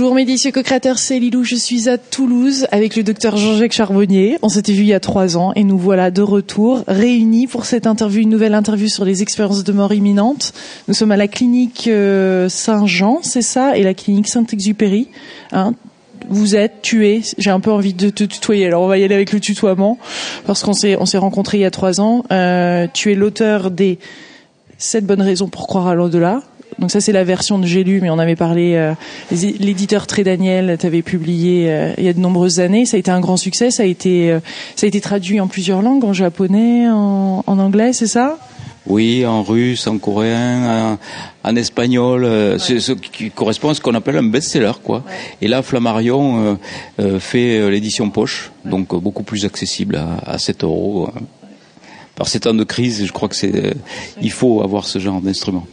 Bonjour mes délicieux co-créateurs, c'est Lilou, je suis à Toulouse avec le docteur Jean-Jacques Charbonnier. On s'était vu il y a trois ans et nous voilà de retour, réunis pour cette interview, une nouvelle interview sur les expériences de mort imminente. Nous sommes à la clinique euh, Saint-Jean, c'est ça, et la clinique Saint-Exupéry. Hein. vous êtes, tué. j'ai un peu envie de te tutoyer, alors on va y aller avec le tutoiement, parce qu'on s'est, on rencontrés il y a trois ans. Euh, tu es l'auteur des sept bonnes raisons pour croire à l'au-delà, donc ça c'est la version de J'ai lu, mais on avait parlé. Euh, L'éditeur Très Daniel t'avait publié euh, il y a de nombreuses années. Ça a été un grand succès. Ça a été euh, ça a été traduit en plusieurs langues, en japonais, en, en anglais, c'est ça? Oui, en russe, en coréen, en, espagnol, euh, ce qui correspond à ce qu'on appelle un best-seller, quoi. Et là, Flammarion fait l'édition poche, donc beaucoup plus accessible à, à 7 euros. Par ces temps de crise, je crois que c'est, il faut avoir ce genre d'instrument.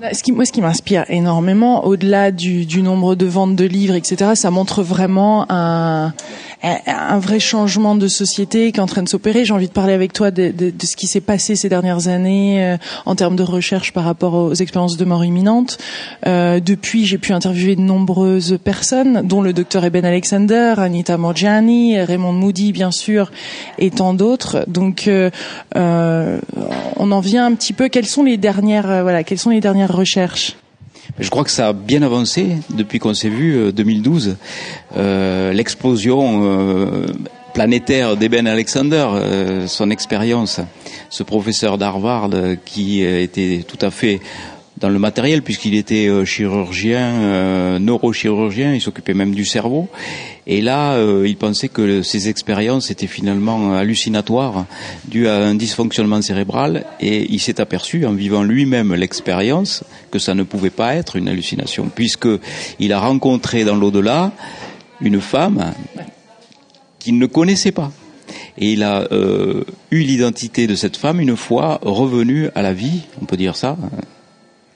Bah, ce qui, moi, ce qui m'inspire énormément, au-delà du, du, nombre de ventes de livres, etc., ça montre vraiment un, un vrai changement de société qui est en train de s'opérer. J'ai envie de parler avec toi de, ce qui s'est passé ces dernières années euh, en termes de recherche par rapport aux expériences de mort imminente. Euh, depuis, j'ai pu interviewer de nombreuses personnes, dont le docteur Eben Alexander, Anita Morgiani, Raymond Moody, bien sûr, et tant d'autres. Donc, euh, euh on en vient un petit peu. Quelles sont les dernières, voilà, quelles sont les dernières recherches? Je crois que ça a bien avancé depuis qu'on s'est vu 2012. Euh, euh, l'explosion euh, planétaire d'Eben Alexander, euh, son expérience, ce professeur d'Harvard qui était tout à fait dans le matériel puisqu'il était euh, chirurgien, euh, neurochirurgien, il s'occupait même du cerveau. Et là, euh, il pensait que ces expériences étaient finalement hallucinatoires, dues à un dysfonctionnement cérébral, et il s'est aperçu, en vivant lui-même l'expérience, que ça ne pouvait pas être une hallucination, puisque il a rencontré dans l'au-delà une femme qu'il ne connaissait pas. Et il a euh, eu l'identité de cette femme une fois revenue à la vie, on peut dire ça,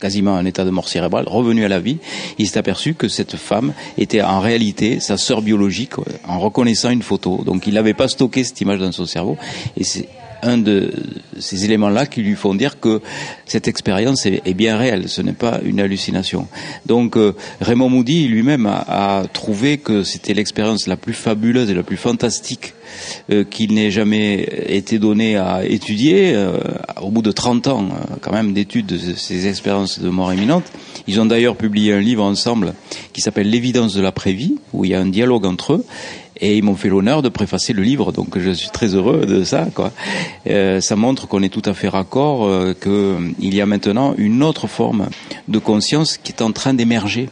quasiment un état de mort cérébrale, revenu à la vie, il s'est aperçu que cette femme était en réalité sa sœur biologique en reconnaissant une photo. Donc il n'avait pas stocké cette image dans son cerveau et un de ces éléments-là qui lui font dire que cette expérience est, bien réelle, ce n'est pas une hallucination. Donc euh, Raymond Moody lui-même a, trouvé que c'était l'expérience la plus fabuleuse et la plus fantastique euh, qu'il n'ait jamais été donné à étudier. Euh, au bout de 30 ans, quand même, d'études de ces expériences de mort imminente, ils ont d'ailleurs publié un livre ensemble qui s'appelle L'évidence de l'après-vie, où il y a un dialogue entre eux et ils m'ont fait l'honneur de préfacer le livre, donc je suis très heureux de ça. Quoi. Euh, ça montre qu'on est tout à fait raccord, euh, qu'il y a maintenant une autre forme de conscience qui est en train d'émerger.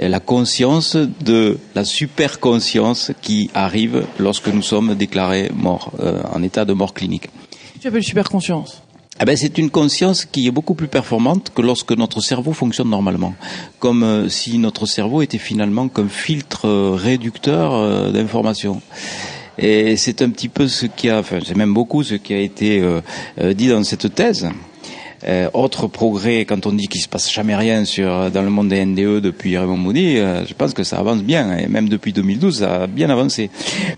La conscience de la super conscience qui arrive lorsque nous sommes déclarés morts, euh, en état de mort clinique. Tu appelles super conscience eh ben, c'est une conscience qui est beaucoup plus performante que lorsque notre cerveau fonctionne normalement. Comme euh, si notre cerveau était finalement comme filtre euh, réducteur euh, d'informations. Et c'est un petit peu ce qui a, enfin c'est même beaucoup ce qui a été dit dans cette thèse. autre progrès, quand on dit qu'il se passe jamais rien sur dans le monde des NDE depuis Raymond Moody, je pense que ça avance bien, et même depuis 2012, ça a bien avancé.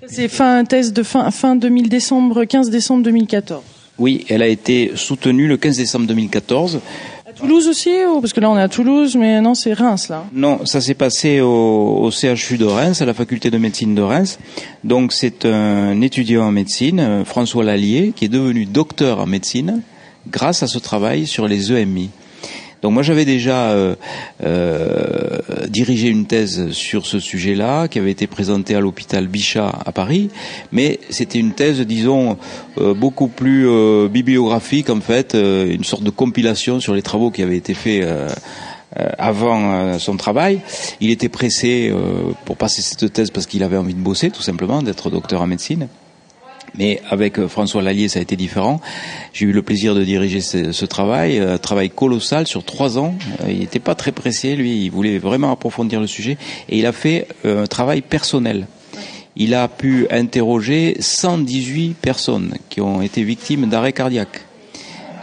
C'est fin thèse de fin fin 2000 décembre, 15 décembre 2014. Oui, elle a été soutenue le 15 décembre 2014. À Toulouse aussi Parce que là on est à Toulouse, mais non, c'est Reims là. Non, ça s'est passé au, CHU de Reims, à la faculté de médecine de Reims. Donc c'est un étudiant en médecine, François Lallier, qui est devenu docteur en médecine grâce à ce travail sur les EMI. Donc moi j'avais déjà euh, euh, dirigé une thèse sur ce sujet-là qui avait été présentée à l'hôpital Bichat à Paris, mais c'était une thèse, disons, euh, beaucoup plus euh, bibliographique en fait, euh, une sorte de compilation sur les travaux qui avaient été faits. avant son travail, il était pressé pour passer cette thèse parce qu'il avait envie de bosser, tout simplement, d'être docteur en médecine. Mais avec euh, François Lallier, ça a été différent. J'ai eu le plaisir de diriger ce, travail, un travail colossal sur trois ans. Euh, il n'était pas très pressé, lui. Il voulait vraiment approfondir le sujet. Et il a fait euh, un travail personnel. Il a pu interroger 118 personnes qui ont été victimes d'arrêt cardiaque.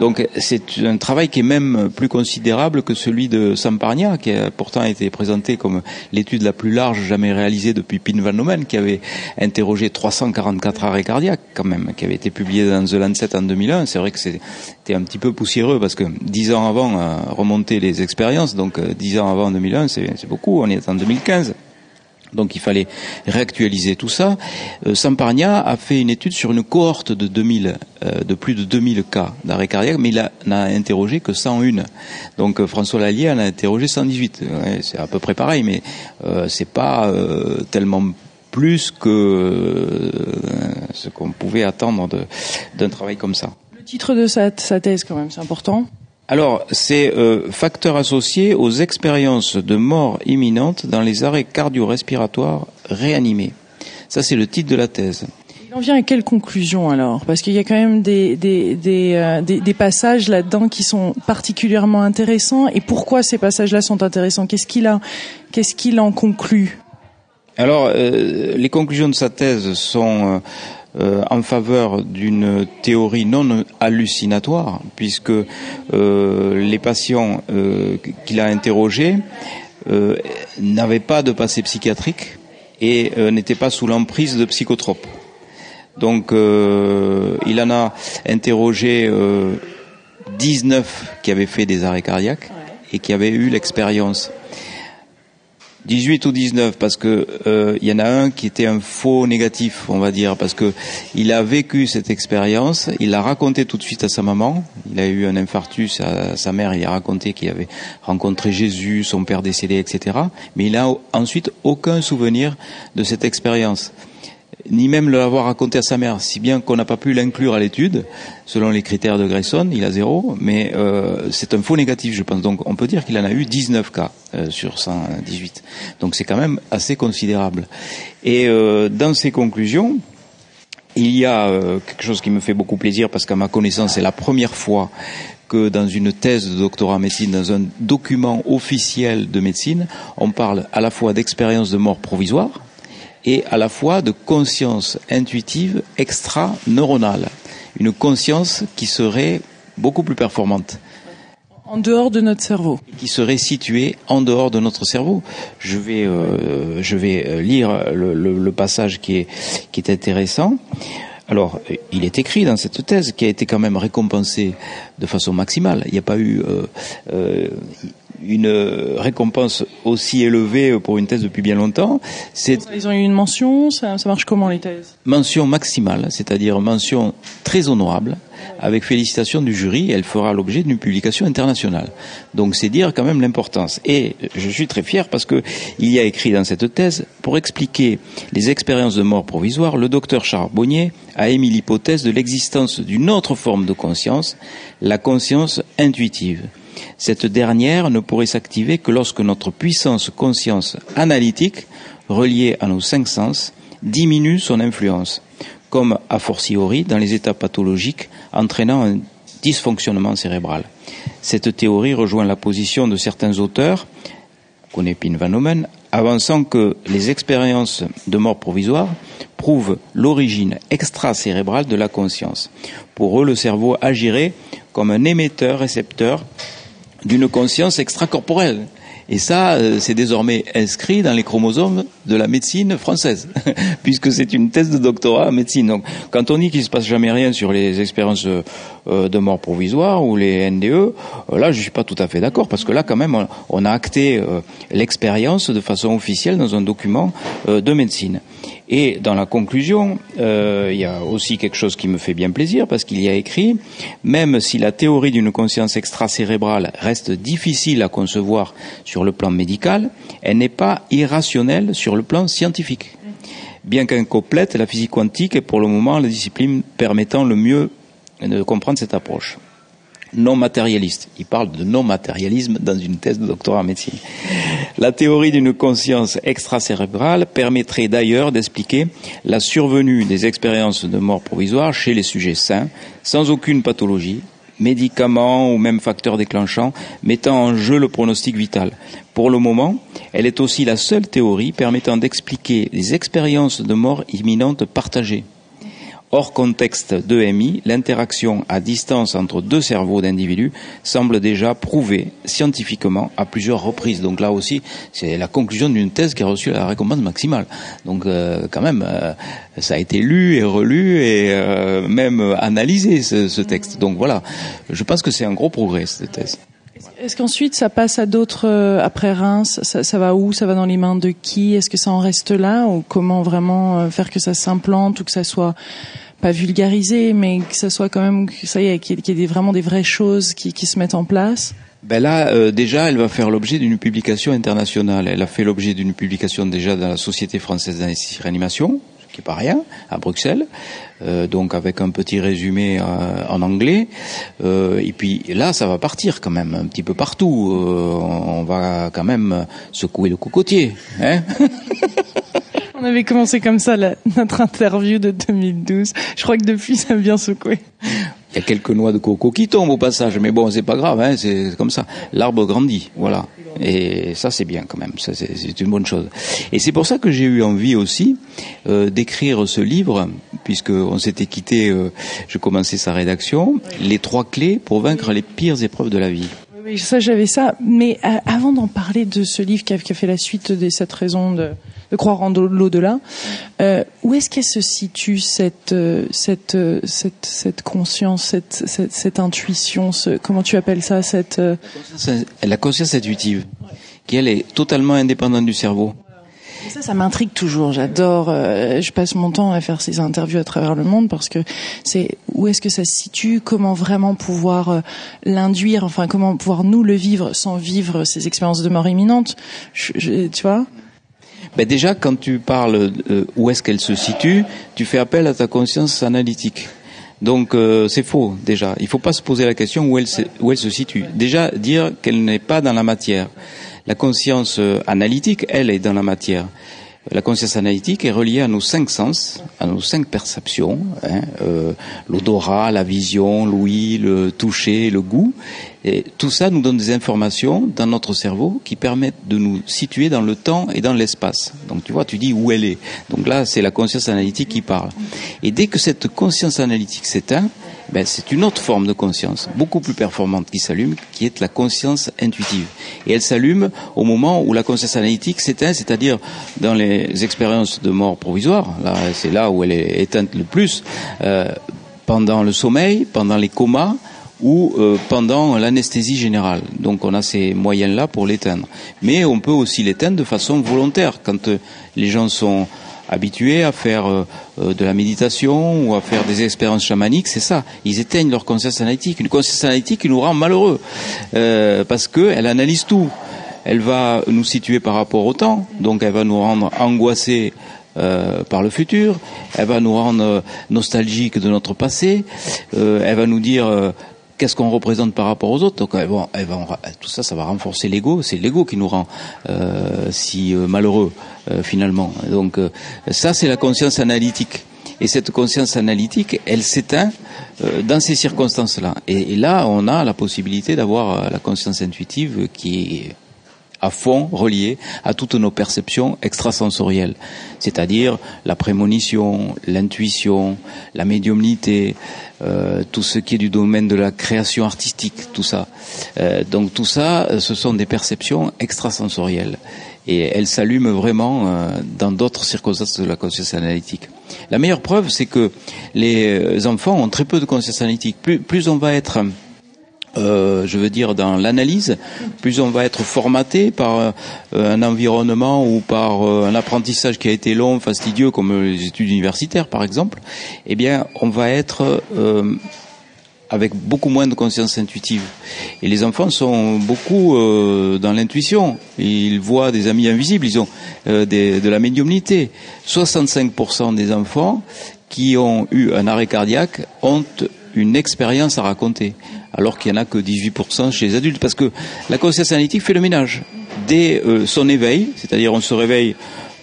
Donc c'est un travail qui est même plus considérable que celui de Samparnia, qui a pourtant été présenté comme l'étude la plus large jamais réalisée depuis Pin Van Nomen, qui avait interrogé 344 arrêts cardiaques quand même, qui avait été publié dans The Lancet en 2001. C'est vrai que c'était un petit peu poussiéreux parce que dix ans avant euh, remonter les expériences, donc euh, dix ans avant 2001, c'est beaucoup. On est en 2015. Donc il fallait réactualiser tout ça. Euh, Samparnia a fait une étude sur une cohorte de 2000, euh, de plus de 2000 cas d'arrêt cardiaque, mais il n'a interrogé que 101. Donc euh, François Lallier en a interrogé 118. c'est à peu près pareil, mais euh, c'est pas tellement plus que ce qu'on pouvait attendre d'un travail comme ça. Le titre de sa thèse, quand même, c'est important. Alors, c'est euh, facteur associé aux expériences de mort imminente dans les arrêts cardio-respiratoires réanimés. Ça, c'est le titre de la thèse. Il en vient à quelle conclusion alors? Parce qu'il y a quand même des, des, des, euh, des, passages là-dedans qui sont particulièrement intéressants. Et pourquoi ces passages-là sont intéressants? Qu'est-ce qu'il a Qu'est-ce qu'il en conclut? Alors, euh, les conclusions de sa thèse sont euh, en faveur d'une théorie non hallucinatoire, puisque euh, les patients euh, qu'il a interrogés n'avaient pas de passé psychiatrique et n'étaient pas sous l'emprise de psychotropes. Donc il en a interrogé 19 qui avaient fait des arrêts cardiaques et qui avaient eu l'expérience 18 ou 19 parce que euh, il y en a un qui était un faux négatif, on va dire, parce que il a vécu cette expérience, il l'a raconté tout de suite à sa maman. Il a eu un infarctus à sa mère, il a raconté qu'il avait rencontré Jésus, son père décédé, etc. Mais il a ensuite aucun souvenir de cette expérience ni même l'avoir raconté à sa mère, si bien qu'on n'a pas pu l'inclure à l'étude, selon les critères de Grayson, il a zéro, mais euh, c'est un faux négatif, je pense. Donc on peut dire qu'il en a eu 19 cas euh, sur 118. Donc c'est quand même assez considérable. Et euh, dans ses conclusions, il y a quelque chose qui me fait beaucoup plaisir, parce qu'à ma connaissance, c'est la première fois que dans une thèse de doctorat en médecine, dans un document officiel de médecine, on parle à la fois d'expérience de mort provisoire, et à la fois de conscience intuitive extra-neuronale, une conscience qui serait beaucoup plus performante. En dehors de notre cerveau. Qui serait située en dehors de notre cerveau. Je vais, euh, je vais euh, lire le, le, le, passage qui est, qui est intéressant. Alors, il est écrit dans cette thèse qui a été quand même récompensée de façon maximale. Il n'y a pas eu, euh, euh, une récompense aussi élevée pour une thèse depuis bien longtemps. C'est ils ont eu une mention. Ça, ça marche comment les thèses? Mention maximale, c'est-à-dire mention très honorable, avec félicitations du jury. Elle fera l'objet d'une publication internationale. Donc c'est dire quand même l'importance. Et je suis très fier parce que il y a écrit dans cette thèse pour expliquer les expériences de mort provisoire, le docteur Charbonnier a émis l'hypothèse de l'existence d'une autre forme de conscience, la conscience intuitive. Cette dernière ne pourrait s'activer que lorsque notre puissance conscience analytique, reliée à nos cinq sens, diminue son influence, comme a fortiori dans les états pathologiques entraînant un dysfonctionnement cérébral. Cette théorie rejoint la position de certains auteurs, connaît Pin Van Omen, avançant que les expériences de mort provisoire prouvent l'origine extracérébrale de la conscience. Pour eux, le cerveau agirait comme un émetteur-récepteur d'une conscience extracorporelle. Et ça, euh, c'est désormais inscrit dans les chromosomes de la médecine française, puisque c'est une thèse de doctorat en médecine. Donc, quand on dit qu'il se passe jamais rien sur les expériences euh, de mort provisoire ou les NDE, euh, là, je suis pas tout à fait d'accord, parce que là, quand même, on a acté l'expérience de façon officielle dans un document de médecine. Et dans la conclusion, euh, il y a aussi quelque chose qui me fait bien plaisir parce qu'il y a écrit, même si la théorie d'une conscience extracérébrale reste difficile à concevoir sur le plan médical, elle n'est pas irrationnelle sur le plan scientifique. Bien qu'incomplète, la physique quantique est pour le moment la discipline permettant le mieux de comprendre cette approche non matérialiste. Il parle de non matérialisme dans une thèse de doctorat en médecine. La théorie d'une conscience extracérébrale permettrait d'ailleurs d'expliquer la survenue des expériences de mort provisoire chez les sujets sains, sans aucune pathologie, médicaments ou même facteurs déclenchants, mettant en jeu le pronostic vital. Pour le moment, elle est aussi la seule théorie permettant d'expliquer les expériences de mort imminente partagées Hors contexte d'EMI, l'interaction à distance entre deux cerveaux d'individus semble déjà prouvée scientifiquement à plusieurs reprises. Donc là aussi, c'est la conclusion d'une thèse qui a reçu la récompense maximale. Donc euh, quand même, euh, ça a été lu et relu et euh, même analysé ce, ce, texte. Donc voilà, je pense que c'est un gros progrès cette thèse. Est-ce qu'ensuite ça passe à d'autres après Reims ça, va où? Ça va dans les mains de qui? Est-ce que ça en reste là? Ou comment vraiment faire que ça s'implante ou que ça soit pas vulgarisé, mais que ça soit quand même, ça y est, qu'il y ait vraiment des vraies choses qui, se mettent en place? Ben là, euh, déjà, elle va faire l'objet d'une publication internationale. Elle a fait l'objet d'une publication déjà dans la Société française d'anesthésie réanimation, ce qui est pas rien, à Bruxelles, euh, donc avec un petit résumé euh, en anglais. Euh, et puis là, ça va partir quand même un petit peu partout. On va quand même secouer le cocotier. Hein On avait commencé comme ça la, notre interview de 2012. Je crois que depuis, ça a bien secoué. Il y a quelques noix de coco qui tombent au passage, mais bon, c'est pas grave, hein, c'est comme ça. L'arbre grandit, voilà. Et ça, c'est bien quand même. Ça, c'est une bonne chose. Et c'est pour ça que j'ai eu envie aussi euh, d'écrire ce livre, puisque on s'était quitté. Euh, je commençais sa rédaction. Les trois clés pour vaincre les pires épreuves de la vie. Oui, ça, j'avais ça. Mais euh, avant d'en parler de ce livre qui a, qui a fait la suite de cette raison de de croire en l'au-delà. Euh, où est-ce qu'elle se situe cette euh, cette euh, cette cette conscience, cette cette, cette intuition, ce, comment tu appelles ça, cette la conscience, la conscience intuitive, qui elle est totalement indépendante du cerveau. Ça, ça m'intrigue toujours. J'adore. Euh, je passe mon temps à faire ces interviews à travers le monde parce que c'est où est-ce que ça se situe, comment vraiment pouvoir euh, l'induire, enfin comment pouvoir nous le vivre sans vivre ces expériences de mort imminente. Je, je, tu vois? Ben déjà, quand tu parles euh, où est-ce qu'elle se situe, tu fais appel à ta conscience analytique. Donc euh, c'est faux déjà. Il ne faut pas se poser la question où elle se, où elle se situe. Déjà dire qu'elle n'est pas dans la matière. La conscience euh, analytique, elle, est dans la matière. La conscience analytique est reliée à nos cinq sens, à nos cinq perceptions, hein, euh, l'odorat, la vision, l'ouïe, le toucher, le goût. Tout ça nous donne des informations dans notre cerveau qui permettent de nous situer dans le temps et dans l'espace. Donc tu vois, tu dis où elle est. Donc là, c'est la conscience analytique qui parle. Et dès que cette conscience analytique s'éteint, ben, c'est une autre forme de conscience, beaucoup plus performante qui s'allume, qui est la conscience intuitive. Et elle s'allume au moment où la conscience analytique s'éteint, c'est-à-dire dans les expériences de mort provisoire. Là, c'est là où elle est éteinte le plus. Euh, pendant le sommeil, pendant les comas, ou euh, pendant l'anesthésie générale. Donc on a ces moyens-là pour l'éteindre. Mais on peut aussi l'éteindre de façon volontaire quand euh, les gens sont habitués à faire euh, euh, de la méditation ou à faire des expériences chamaniques, c'est ça. Ils éteignent leur conscience analytique. Une conscience analytique qui nous rend malheureux euh, parce qu'elle analyse tout. Elle va nous situer par rapport au temps, donc elle va nous rendre angoissés euh, par le futur, elle va nous rendre nostalgiques de notre passé, euh, elle va nous dire qu'est-ce qu'on représente par rapport aux autres? Donc, bon, elle va, tout ça, ça va renforcer l'ego. C'est l'ego qui nous rend euh, si euh, malheureux euh, finalement. Donc, euh, ça, c'est la conscience analytique. Et cette conscience analytique, elle s'éteint euh, dans ces circonstances-là. Et, et, là, on a la possibilité d'avoir la conscience intuitive qui est à fond reliée à toutes nos perceptions extrasensorielles, c'est-à-dire la prémonition, l'intuition, la médiumnité, euh, tout ce qui est du domaine de la création artistique, tout ça. Euh, donc tout ça, ce sont des perceptions extrasensorielles. Et elles s'allument vraiment euh, dans d'autres circonstances de la conscience analytique. La meilleure preuve, c'est que les enfants ont très peu de conscience analytique. Plus, plus on va être euh, je veux dire, dans l'analyse, plus on va être formaté par euh, un environnement ou par euh, un apprentissage qui a été long, fastidieux, comme les études universitaires par exemple, eh bien, on va être euh, avec beaucoup moins de conscience intuitive. Et les enfants sont beaucoup dans l'intuition. Ils voient des amis invisibles, ils ont de la médiumnité. 65% des enfants qui ont eu un arrêt cardiaque ont une expérience à raconter, alors qu'il n'y en a que 18% chez les adultes, parce que la conscience analytique fait le ménage. Dès euh, son éveil, c'est-à-dire on se réveille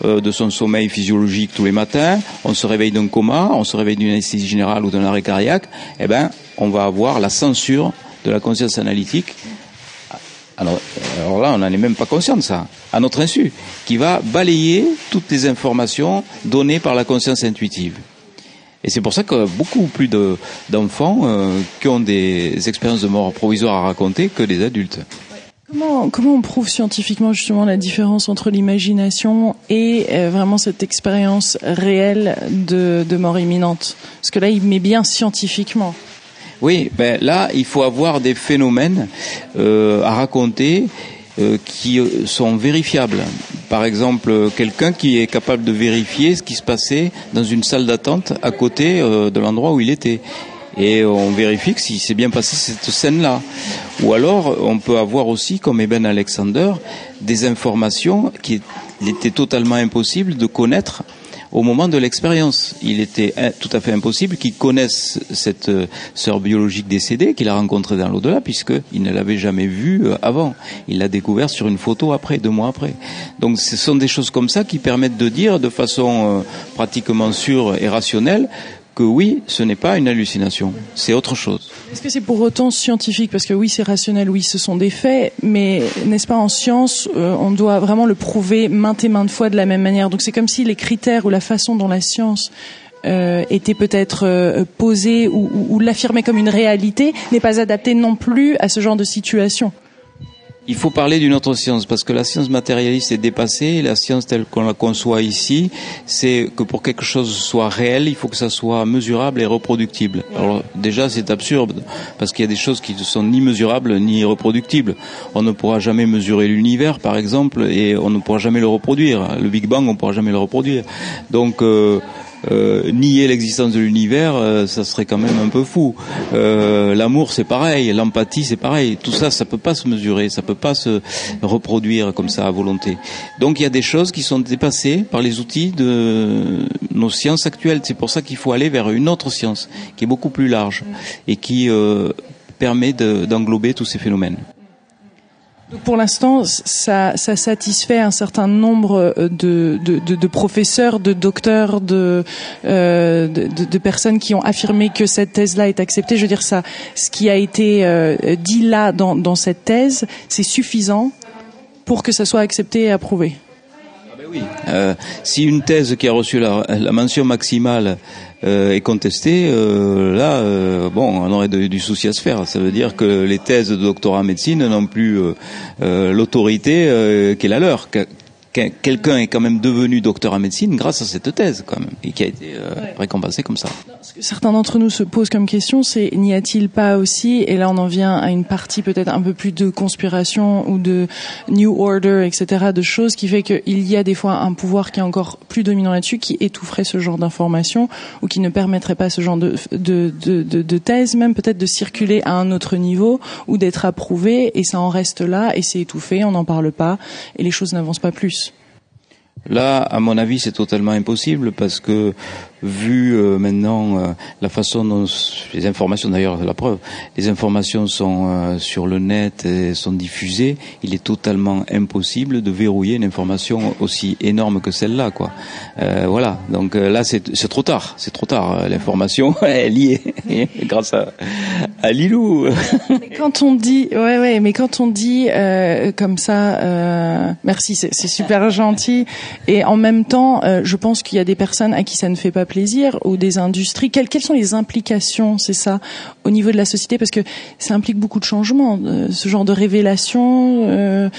euh, de son sommeil physiologique tous les matins, on se réveille d'un coma, on se réveille d'une anesthésie générale ou d'un arrêt cardiaque, eh ben, on va avoir la censure de la conscience analytique. Alors, alors là, on n'en est même pas conscient de ça, à notre insu, qui va balayer toutes les informations données par la conscience intuitive. Et c'est pour ça que beaucoup plus d'enfants euh, qui ont des expériences de mort provisoire à raconter que des adultes. Comment, comment on prouve scientifiquement justement la différence entre l'imagination et euh, vraiment cette expérience réelle de, de mort imminente? Parce que là, il met bien scientifiquement. Oui, ben là, il faut avoir des phénomènes euh, à raconter qui euh, sont vérifiables. Par exemple, quelqu'un qui est capable de vérifier ce qui se passait dans une salle d'attente à côté euh, de l'endroit où il était. Et on vérifie que si c'est bien passé cette scène-là. Ou alors, on peut avoir aussi, comme Eben Alexander, des informations qui étaient totalement impossibles de connaître au moment de l'expérience. Il était tout à fait impossible qu'il connaisse cette euh, sœur biologique décédée qu'il a rencontrée dans l'au-delà, puisqu'il ne l'avait jamais vue euh, avant. Il l'a découvert sur une photo après, deux mois après. Donc ce sont des choses comme ça qui permettent de dire de façon euh, pratiquement sûre et rationnelle que oui, ce n'est pas une hallucination, c'est autre chose. Est-ce que c'est pour autant scientifique? Parce que oui, c'est rationnel, oui, ce sont des faits, mais n'est-ce pas en science, euh, on doit vraiment le prouver maintes et maintes fois de la même manière. Donc c'est comme si les critères ou la façon dont la science euh, était peut-être euh, posée ou, ou, ou l'affirmer comme une réalité n'est pas adapté non plus à ce genre de situation. Il faut parler d'une autre science parce que la science matérialiste est dépassée. la science telle qu'on la conçoit ici, c'est que pour quelque chose soit réel, il faut que ça soit mesurable et reproductible. Alors déjà, c'est absurde parce qu'il y a des choses qui ne sont ni mesurables ni reproductibles. On ne pourra jamais mesurer l'univers, par exemple, et on ne pourra jamais le reproduire. Le Big Bang, on ne pourra jamais le reproduire. Donc euh, euh, nier l'existence de l'univers, euh, ça serait quand même un peu fou. Euh, L'amour, c'est pareil, l'empathie, c'est pareil. Tout ça, ça peut pas se mesurer, ça peut pas se reproduire comme ça à volonté. Donc il y a des choses qui sont dépassées par les outils de nos sciences actuelles. C'est pour ça qu'il faut aller vers une autre science qui est beaucoup plus large et qui euh, permet d'englober tous ces phénomènes. Pour l'instant, ça, satisfait un certain nombre euh, de, professeurs, de docteurs, de, euh, de, personnes qui ont affirmé que cette thèse-là est acceptée. Je veux dire, ça, ce qui a été euh, dit là dans, dans cette thèse, c'est suffisant pour que ça soit accepté et approuvé. Euh, si une thèse qui a reçu la, la mention maximale euh, est contestée, euh, là, euh, bon, on aurait du souci à se faire. Ça veut dire que les thèses de doctorat en médecine n'ont plus l'autorité qui est la leur quelqu'un est quand même devenu docteur en médecine grâce à cette thèse quand même et qui a été euh, récompensé comme ça. Ce que certains d'entre nous se posent comme question, c'est n'y a-t-il pas aussi, et là on en vient à une partie peut-être un peu plus de conspiration ou de new order, etc., de choses qui fait qu'il y a des fois un pouvoir qui est encore plus dominant là-dessus, qui étoufferait ce genre d'informations ou qui ne permettrait pas ce genre de, de, de, de, de thèse même peut-être de circuler à un autre niveau ou d'être approuvé et ça en reste là et c'est étouffé, on n'en parle pas et les choses n'avancent pas plus. Là, à mon avis, c'est totalement impossible parce que vu euh, maintenant euh, la façon dont les informations, d'ailleurs, la preuve, les informations sont euh, sur le net et sont diffusées, il est totalement impossible de verrouiller une information aussi énorme que celle-là, quoi. voilà. Donc là, c'est trop tard. C'est trop tard. L'information est liée grâce à, à Lilou. quand on dit, ouais, ouais, mais quand on dit comme ça, merci, c'est super gentil. Et en même temps, je pense qu'il y a des personnes à qui ça ne fait pas plaisir ou des industries quelles, sont les implications, c'est ça, au niveau de la société? Parce que ça implique beaucoup de changements, euh, ce genre de révélation. Euh,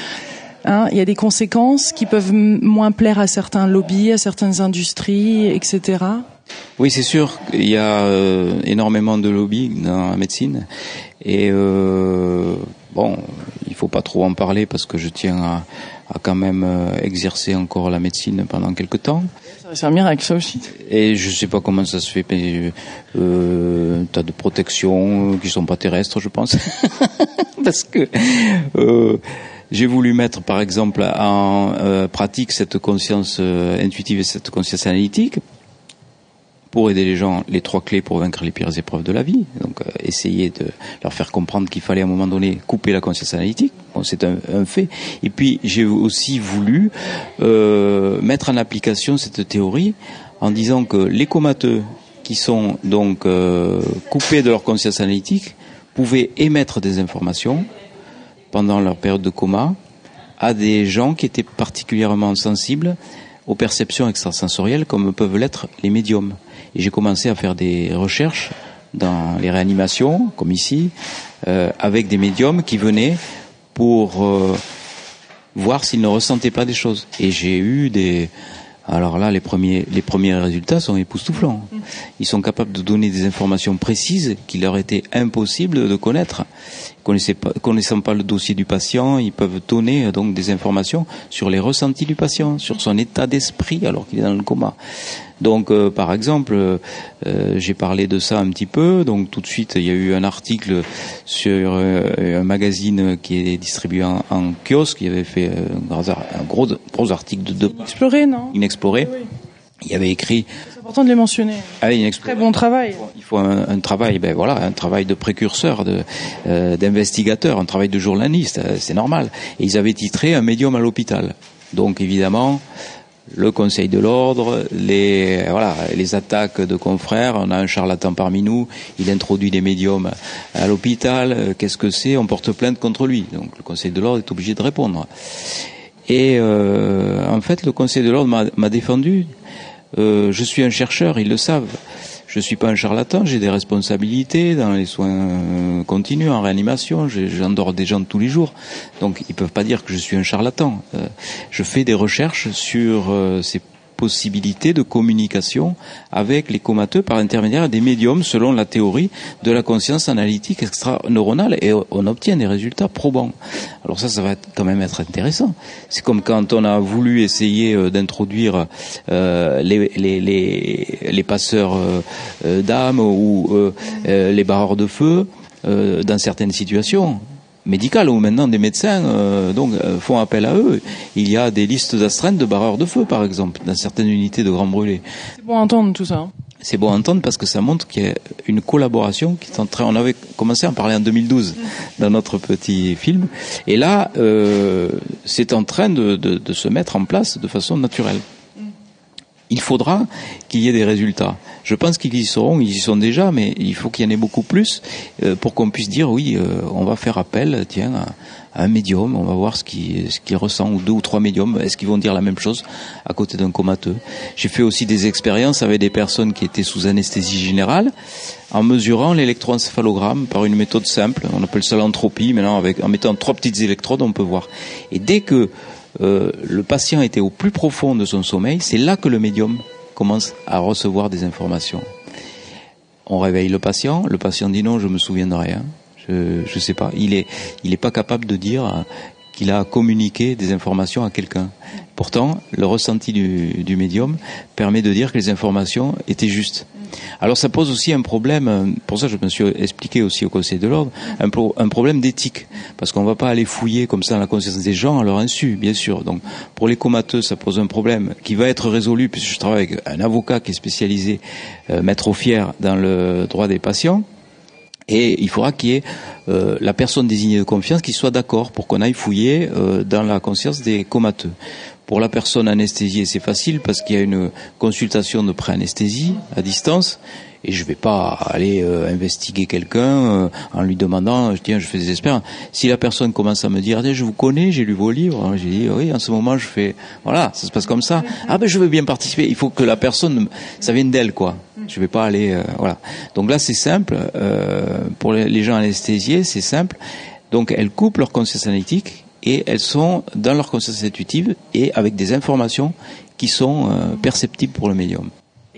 hein, il y a des conséquences qui peuvent moins plaire à certains lobbies, à certaines industries, etc. Oui, c'est sûr qu'il y a euh, énormément de lobbies dans la médecine. Et bon, il faut pas trop en parler parce que je tiens à, à quand même exercer encore la médecine pendant quelques temps. C'est un miracle, ça aussi. Et je sais pas comment ça se fait, mais euh, tas de protections qui sont pas terrestres, je pense, parce que euh, j'ai voulu mettre, par exemple, en euh, pratique cette conscience euh, intuitive et cette conscience analytique pour aider les gens, les trois clés pour vaincre les pires épreuves de la vie. Donc, euh, essayer de leur faire comprendre qu'il fallait à un moment donné couper la conscience analytique. C'est un, un, fait. Et puis, j'ai aussi voulu euh, mettre en application cette théorie en disant que les comateux qui sont donc euh, coupés de leur conscience analytique pouvaient émettre des informations pendant leur période de coma à des gens qui étaient particulièrement sensibles aux perceptions extrasensorielles comme peuvent l'être les médiums. Et j'ai commencé à faire des recherches dans les réanimations, comme ici, euh, avec des médiums qui venaient pour euh, voir s'ils ne ressentaient pas des choses. Et j'ai eu des, alors là, les premiers, les premiers résultats sont époustouflants. Ils sont capables de donner des informations précises qui leur étaient impossibles de connaître. Pas, connaissant pas le dossier du patient, ils peuvent donner donc des informations sur les ressentis du patient, sur son état d'esprit alors qu'il est dans le coma. Donc, euh, par exemple, euh, j'ai parlé de ça un petit peu. Donc, tout de suite, il y a eu un article sur euh, un magazine qui est distribué en, en kiosque. Il avait fait un gros, gros article de deux Inexploré, non? Inexploré. Oui. Il y avait écrit. C'est important de les mentionner. Ah, Très bon travail. Il faut un, un, travail, ben voilà, un travail de précurseur, de d'investigateur, un travail de journaliste. C'est normal. Et ils avaient titré un médium à l'hôpital. Donc, évidemment le Conseil de l'ordre, les voilà, les attaques de confrères. On a un charlatan parmi nous. Il introduit des médiums à l'hôpital. Qu'est-ce que c'est? On porte plainte contre lui. Donc le Conseil de l'ordre est obligé de répondre. Et euh, en fait, le Conseil de l'ordre m'a défendu. Euh, je suis un chercheur, ils le savent. Je suis pas un charlatan, j'ai des responsabilités dans les soins euh, continus, en réanimation, j'endors des gens tous les jours. Donc ils peuvent pas dire que je suis un charlatan. Euh, je fais des recherches sur euh, ces possibilité de communication avec les comateux par l'intermédiaire des médiums selon la théorie de la conscience analytique extra-neuronale et on obtient des résultats probants. Alors ça, ça va quand même être intéressant. C'est comme quand on a voulu essayer euh, d'introduire euh, les, passeurs euh, d'âmes ou les barreurs de feu dans certaines situations médicales où maintenant des médecins euh, donc euh, font appel à eux. Il y a des listes d'astreintes de barreurs de feu, par exemple, dans certaines unités de grands brûlés. C'est bon à entendre tout ça. Hein. C'est bon à entendre parce que ça montre qu'il y a une collaboration qui est en train. On avait commencé à en parler en 2012 dans notre petit film, et là, euh, c'est en train de, de, de se mettre en place de façon naturelle il faudra qu'il y ait des résultats. Je pense qu'ils y seront, ils y sont déjà, mais il faut qu'il y en ait beaucoup plus euh, pour qu'on puisse dire oui, euh, on va faire appel, tiens, à, un médium, on va voir ce qu'il ce ressent, ou deux ou trois médiums, est-ce qu'ils vont dire la même chose à côté d'un comateux. J'ai fait aussi des expériences avec des personnes qui étaient sous anesthésie générale, en mesurant l'électroencéphalogramme par une méthode simple, on appelle ça l'entropie, maintenant avec, en mettant trois petites électrodes, on peut voir. Et dès que euh, le patient était au plus profond de son sommeil, c'est là que le médium commence à recevoir des informations. On réveille le patient, le patient dit non, je me souviens de rien, je ne sais pas. Il est il est pas capable de dire qu'il a communiqué des informations à quelqu'un. Pourtant, le ressenti du, médium permet de dire que les informations étaient justes. Alors ça pose aussi un problème, pour ça je me suis expliqué aussi au Conseil de l'ordre, un, problème d'éthique, parce qu'on ne va pas aller fouiller comme ça dans la conscience des gens à leur insu, bien sûr. Donc pour les comateux, ça pose un problème qui va être résolu, puisque je travaille avec un avocat qui est spécialisé, euh, maître fier dans le droit des patients, et il faudra qu'il y ait euh, la personne désignée de confiance qui soit d'accord pour qu'on aille fouiller euh, dans la conscience des comateux. Pour la personne anesthésiée, c'est facile parce qu'il y a une consultation de pré-anesthésie à distance. Et je vais pas aller euh, investiguer quelqu'un euh, en lui demandant tiens je fais des expériences si la personne commence à me dire je vous connais j'ai lu vos livres j'ai dit oui en ce moment je fais voilà ça se passe comme ça. Ah ben je veux bien participer. Il faut que la personne ça vienne d'elle quoi je vais pas aller euh, voilà. Donc là c'est simple pour les gens anesthésiés c'est simple. Donc elles coupent leur conscience analytique et elles sont dans leur conscience intuitive et avec des informations qui sont perceptibles pour le médium.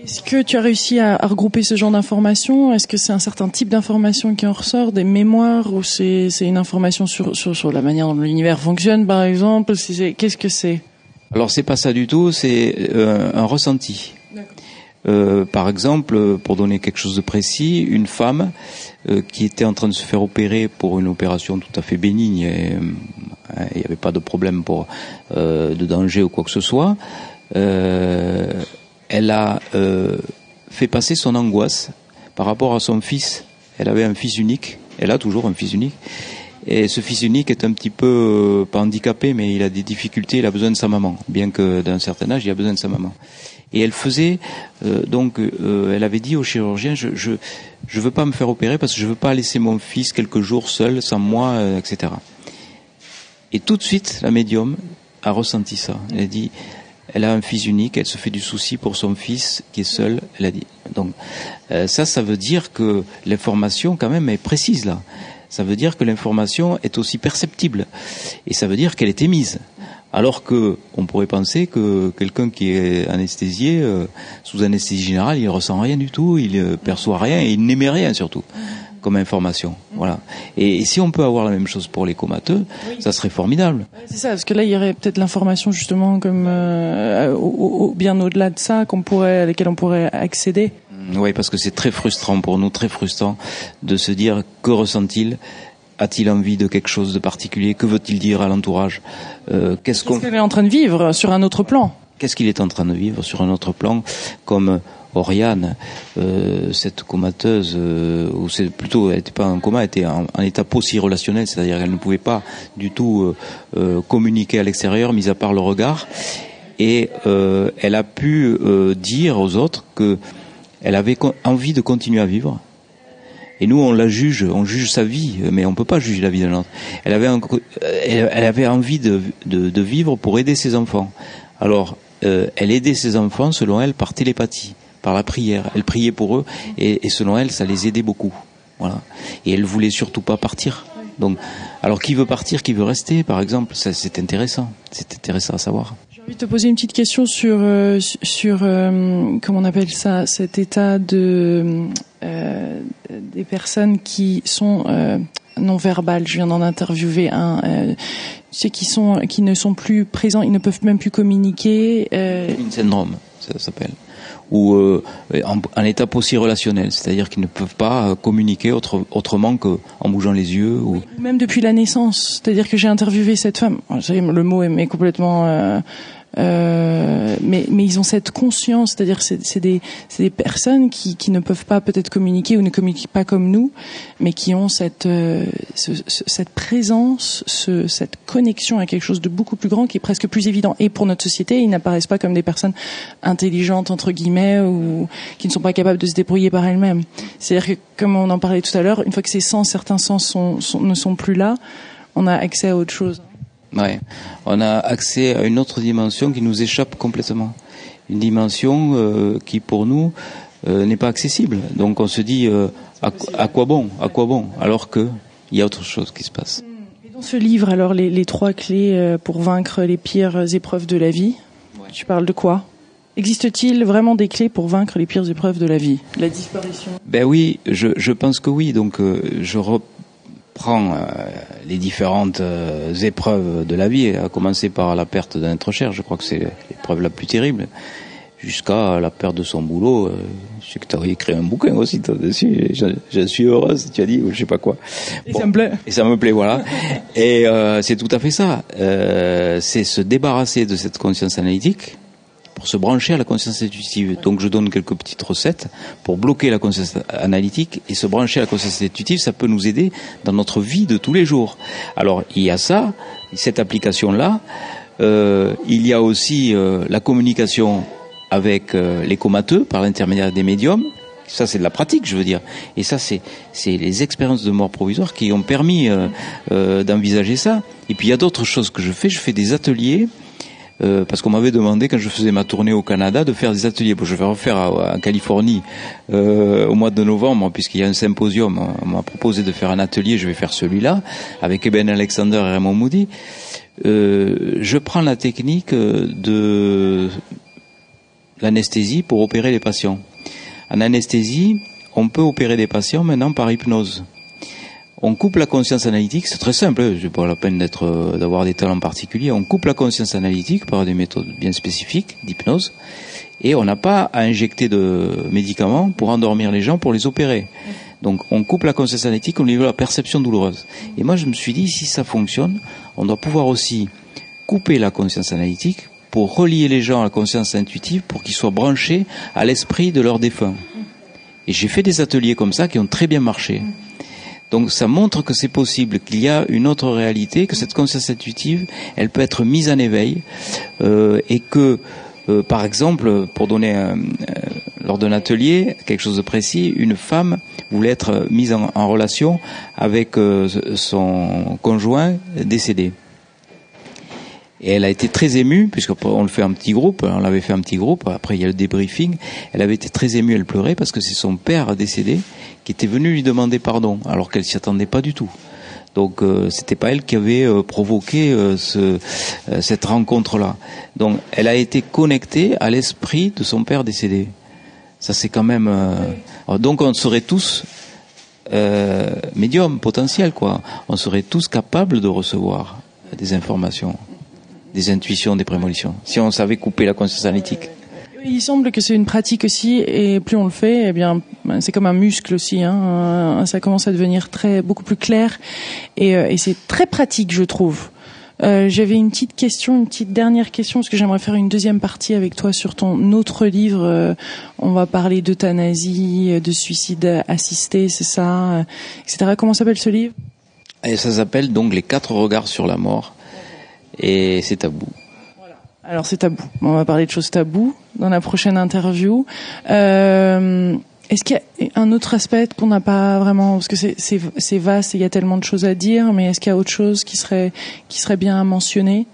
Est-ce que tu as réussi à, regrouper ce genre d'informations? Est-ce que c'est un certain type d'information qui en ressort, des mémoires, ou c'est une information sur, sur, sur, la manière dont l'univers fonctionne, par exemple? Qu'est-ce que c'est? Alors c'est pas ça du tout, c'est euh, un ressenti. Euh, par exemple, pour donner quelque chose de précis, une femme euh, qui était en train de se faire opérer pour une opération tout à fait bénigne, et, euh, il n'y avait pas de problème pour de danger ou quoi que ce soit elle a euh, fait passer son angoisse par rapport à son fils. Elle avait un fils unique, elle a toujours un fils unique. Et ce fils unique est un petit peu, euh, pas handicapé, mais il a des difficultés, il a besoin de sa maman, bien que d'un certain âge, il a besoin de sa maman. Et elle faisait, euh, donc, elle avait dit au chirurgien, je, je, je veux pas me faire opérer parce que je veux pas laisser mon fils quelques jours seul, sans moi, etc. Et tout de suite, la médium a ressenti ça. Elle a dit, elle a un fils unique, elle se fait du souci pour son fils qui est seul, elle a dit. Donc euh, ça, ça veut dire que l'information quand même est précise là. Ça veut dire que l'information est aussi perceptible et ça veut dire qu'elle est émise. Alors que on pourrait penser que quelqu'un qui est anesthésié euh, sous anesthésie générale, il ressent rien du tout, il euh, perçoit rien et il n'émet rien surtout comme information. Voilà. Et, si on peut avoir la même chose pour les comateux, ça serait formidable. C'est ça, parce que là, il y aurait peut-être l'information justement comme euh, bien au-delà de ça qu'on pourrait, à laquelle on pourrait accéder. Mm, oui, parce que c'est très frustrant pour nous, très frustrant de se dire que ressent-il a-t-il envie de quelque chose de particulier Que veut-il dire à l'entourage euh, Qu'est-ce qu'on est en train de vivre sur un autre plan Qu'est-ce qu'il est en train de vivre sur un autre plan Comme Oriane, euh, cette comateuse, euh, ou c'est plutôt, elle n'était pas en coma, elle était en, état post-relationnel, c'est-à-dire qu'elle ne pouvait pas du tout euh, euh, communiquer à l'extérieur, mis à part le regard, et euh, elle a pu dire aux autres que elle avait envie de continuer à vivre. Et nous, on la juge, on juge sa vie, mais on peut pas juger la vie d'un autre. Elle avait, elle, avait envie de, de, vivre pour aider ses enfants. Alors, elle aidait ses enfants, selon elle, par télépathie par la prière. Elle priait pour eux et, et, selon elle, ça les aidait beaucoup. Voilà. Et elle voulait surtout pas partir. Donc, alors qui veut partir, qui veut rester, par exemple, c'est intéressant. C'est intéressant à savoir. J'ai envie de te poser une petite question sur euh, sur euh, comment on appelle ça, cet état de euh, des personnes qui sont euh, non verbales. Je viens d'en interviewer un. Euh, ceux qui sont qui ne sont plus présents, ils ne peuvent même plus communiquer. Euh... Une syndrome, ça s'appelle ou euh, en, état aussi relationnel, c'est-à-dire qu'ils ne peuvent pas euh, communiquer autre, autrement qu'en bougeant les yeux. Ou... Même depuis la naissance, c'est-à-dire que j'ai interviewé cette femme. Le mot est complètement euh, euh, mais, mais ils ont cette conscience, c'est-à-dire c'est, c'est des, c'est des personnes qui, qui ne peuvent pas peut-être communiquer ou ne communiquent pas comme nous, mais qui ont cette, euh, ce, cette présence, ce, cette connexion à quelque chose de beaucoup plus grand, qui est presque plus évident. Et pour notre société, ils n'apparaissent pas comme des personnes intelligentes entre guillemets ou qui ne sont pas capables de se débrouiller par elles-mêmes. C'est-à-dire que, comme on en parlait tout à l'heure, une fois que ces sens, certains sens sont, sont, ne sont plus là, on a accès à autre chose. Ouais. On a accès à une autre dimension qui nous échappe complètement. Une dimension euh, qui, pour nous, euh, n'est pas accessible. Donc on se dit, euh, à, quoi bon À quoi bon Alors que il y a autre chose qui se passe. Et dans ce livre, alors, les, les trois clés pour vaincre les pires épreuves de la vie, ouais. tu parles de quoi? Existe-t-il vraiment des clés pour vaincre les pires épreuves de la vie? La disparition Ben oui, je, je pense que oui. Donc je prend euh, les différentes euh, épreuves de la vie, à commencer par la perte d'un être cher, je crois que c'est l'épreuve la plus terrible, jusqu'à la perte de son boulot. Euh, je sais que tu as écrit un bouquin aussi dessus, je, suis heureuse, tu as dit, ou je sais pas quoi. Et ça me plaît. Et ça me plaît, voilà. et c'est tout à fait ça. c'est se débarrasser de cette conscience analytique, pour se brancher à la conscience intuitive. Donc je donne quelques petites recettes pour bloquer la conscience analytique et se brancher à la conscience intuitive, ça peut nous aider dans notre vie de tous les jours. Alors il y a ça, cette application-là. Euh, il y a aussi euh, la communication avec euh, les comateux par l'intermédiaire des médiums. Ça, c'est de la pratique, je veux dire. Et ça, c'est les expériences de mort provisoire qui ont permis euh, euh, d'envisager ça. Et puis il y a d'autres choses que je fais. Je fais des ateliers euh, parce qu'on m'avait demandé quand je faisais ma tournée au Canada de faire des ateliers. Bon, je vais refaire en Californie euh, au mois de novembre puisqu'il y a un symposium. On m'a proposé de faire un atelier, je vais faire celui-là avec Eben Alexander et Raymond Moody. Euh, je prends la technique de l'anesthésie pour opérer les patients. En anesthésie, on peut opérer des patients maintenant par hypnose on coupe la conscience analytique, c'est très simple, hein, je pas la peine d'être, euh, d'avoir des talents particuliers, on coupe la conscience analytique par des méthodes bien spécifiques d'hypnose, et on n'a pas à injecter de médicaments pour endormir les gens, pour les opérer. Donc on coupe la conscience analytique au niveau de la perception douloureuse. Et moi je me suis dit, si ça fonctionne, on doit pouvoir aussi couper la conscience analytique pour relier les gens à la conscience intuitive pour qu'ils soient branchés à l'esprit de leurs défunts. Et j'ai fait des ateliers comme ça qui ont très bien marché. Donc ça montre que c'est possible, qu'il y a une autre réalité, que cette conscience intuitive, elle peut être mise en éveil, euh, et que, euh, par exemple, pour donner euh, lors d'un atelier quelque chose de précis, une femme voulait être mise en, en relation avec son conjoint décédé. Et elle a été très émue, puisqu'on le fait un petit groupe, on l'avait fait un petit groupe, après il y a le débriefing, elle avait été très émue, elle pleurait parce que c'est son père décédé qui était venu lui demander pardon, alors qu'elle s'y attendait pas du tout. Donc euh, c'était pas elle qui avait euh, provoqué euh, ce, cette rencontre-là. Donc elle a été connectée à l'esprit de son père décédé. Ça c'est quand même. donc on serait tous médiums potentiels quoi. On serait tous capables de recevoir des informations des intuitions, des prémonitions, si on savait couper la conscience analytique. Il semble que c'est une pratique aussi, et plus on le fait, eh bien, c'est comme un muscle aussi. Hein, ça commence à devenir très beaucoup plus clair, et, euh, et c'est très pratique, je trouve. Euh, J'avais une petite question, une petite dernière question, parce que j'aimerais faire une deuxième partie avec toi sur ton autre livre. Euh, on va parler d'euthanasie, de suicide assisté, c'est ça, euh, etc. Comment s'appelle ce livre? Et ça s'appelle donc Les quatre regards sur la mort et c'est tabou. Alors c'est tabou. On va parler de choses taboues dans la prochaine interview. Euh, Est-ce qu'il y a un autre aspect qu'on n'a pas vraiment parce que c'est vaste et il y a tellement de choses à dire, mais est-ce qu'il y a autre chose qui serait qui serait bien à mentionner?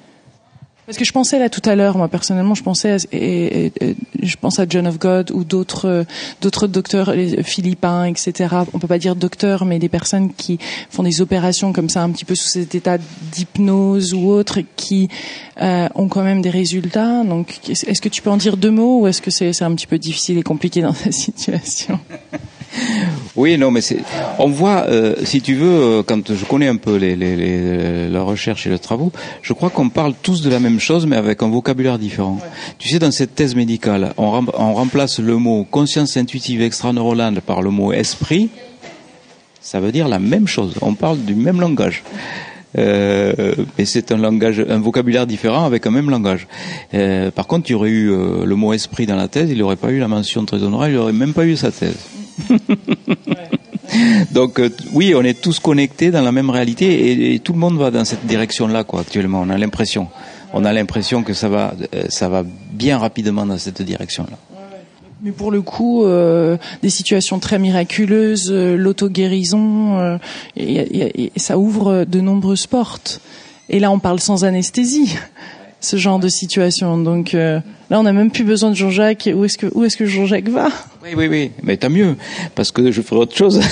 Parce que je pensais là tout à l'heure, moi personnellement, je pensais à, je pense à John of God ou d'autres d'autres docteurs philippins, etc. On peut pas dire docteurs, mais des personnes qui font des opérations comme ça, un petit peu sous cet état d'hypnose ou autre, qui euh, ont quand même des résultats. Donc, est-ce que tu peux en dire deux mots ou est-ce que c'est un petit peu difficile et compliqué dans cette situation? Oui, non, mais c'est. On voit, euh, si tu veux, euh, quand je connais un peu les, les, les, la recherche et les travaux, je crois qu'on parle tous de la même chose, mais avec un vocabulaire différent. Tu sais, dans cette thèse médicale, on, on remplace le mot conscience intuitive extraneurale par le mot esprit. Ça veut dire la même chose. On parle du même langage. Euh, mais c'est un langage, un vocabulaire différent avec un même langage. Euh, par contre, il y aurait eu euh, le mot esprit dans la thèse, il n'aurait pas eu la mention très honorable, il n'aurait même pas eu sa thèse. Donc euh, oui, on est tous connectés dans la même réalité et, tout le monde va dans cette direction-là, quoi. Actuellement, on a l'impression, on a l'impression que ça va, euh, ça va bien rapidement dans cette direction-là. Mais pour le coup, euh, des situations très miraculeuses, l'auto-guérison, ça ouvre de nombreuses portes. Et là, on parle sans anesthésie, ce genre de situation. Donc là, on n'a même plus besoin de Jean-Jacques. Où est-ce que où est-ce que Jean-Jacques va? Oui, oui, oui, mais tant mieux, parce que je ferai autre chose.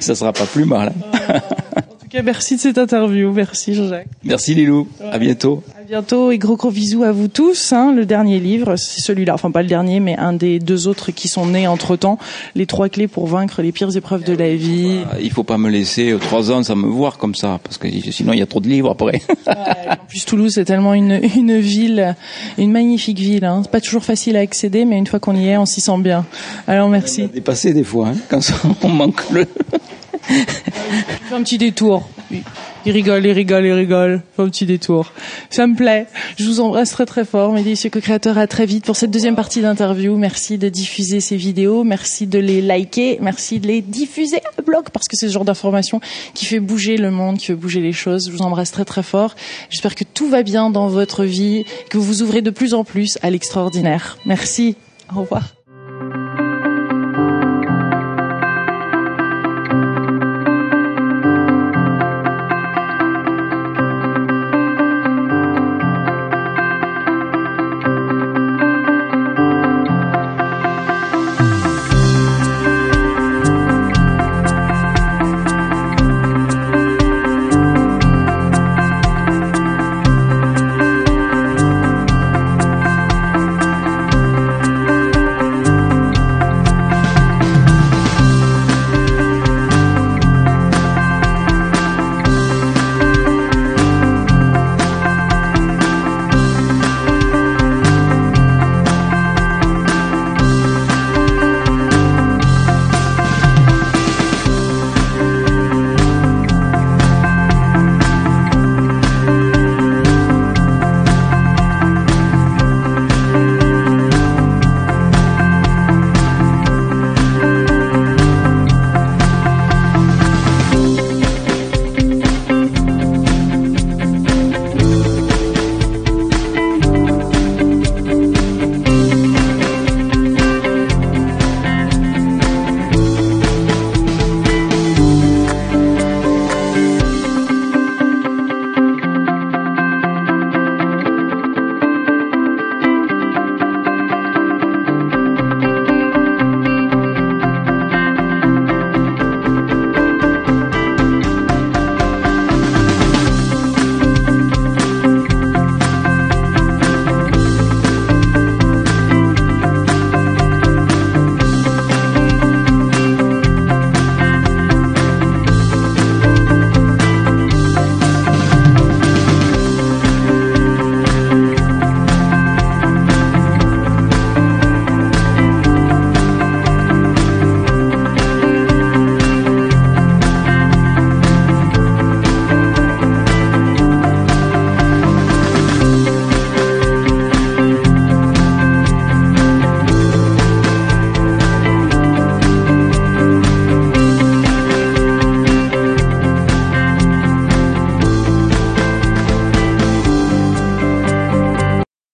Ça sera pas plus mal. Hein. en tout cas, merci de cette interview. Merci Jean-Jacques. Merci Lilou. À bientôt bientôt et gros gros bisous à vous tous. Hein. Le dernier livre, c'est celui-là, enfin pas le dernier, mais un des deux autres qui sont nés entre temps. Les trois clés pour vaincre les pires épreuves de la vie. Il faut pas me laisser euh, trois ans sans me voir comme ça, parce que sinon il y a trop de livres après. en plus Toulouse c'est tellement une, une ville, une magnifique ville. Hein. C'est pas toujours facile à accéder, mais une fois qu'on y est, on s'y sent bien. Alors merci. On a dépassé des fois, hein, quand on manque le. Fais un petit détour. Il rigole, il rigole, il rigole. Fais un petit détour. Ça me plaît. Je vous embrasse très très fort, mes délicieux co-créateurs. À très vite pour cette deuxième partie d'interview. Merci de diffuser ces vidéos. Merci de les liker. Merci de les diffuser à blog parce que c'est ce genre d'information qui fait bouger le monde, qui fait bouger les choses. Je vous embrasse très très fort. J'espère que tout va bien dans votre vie, que vous vous ouvrez de plus en plus à l'extraordinaire. Merci. Au revoir.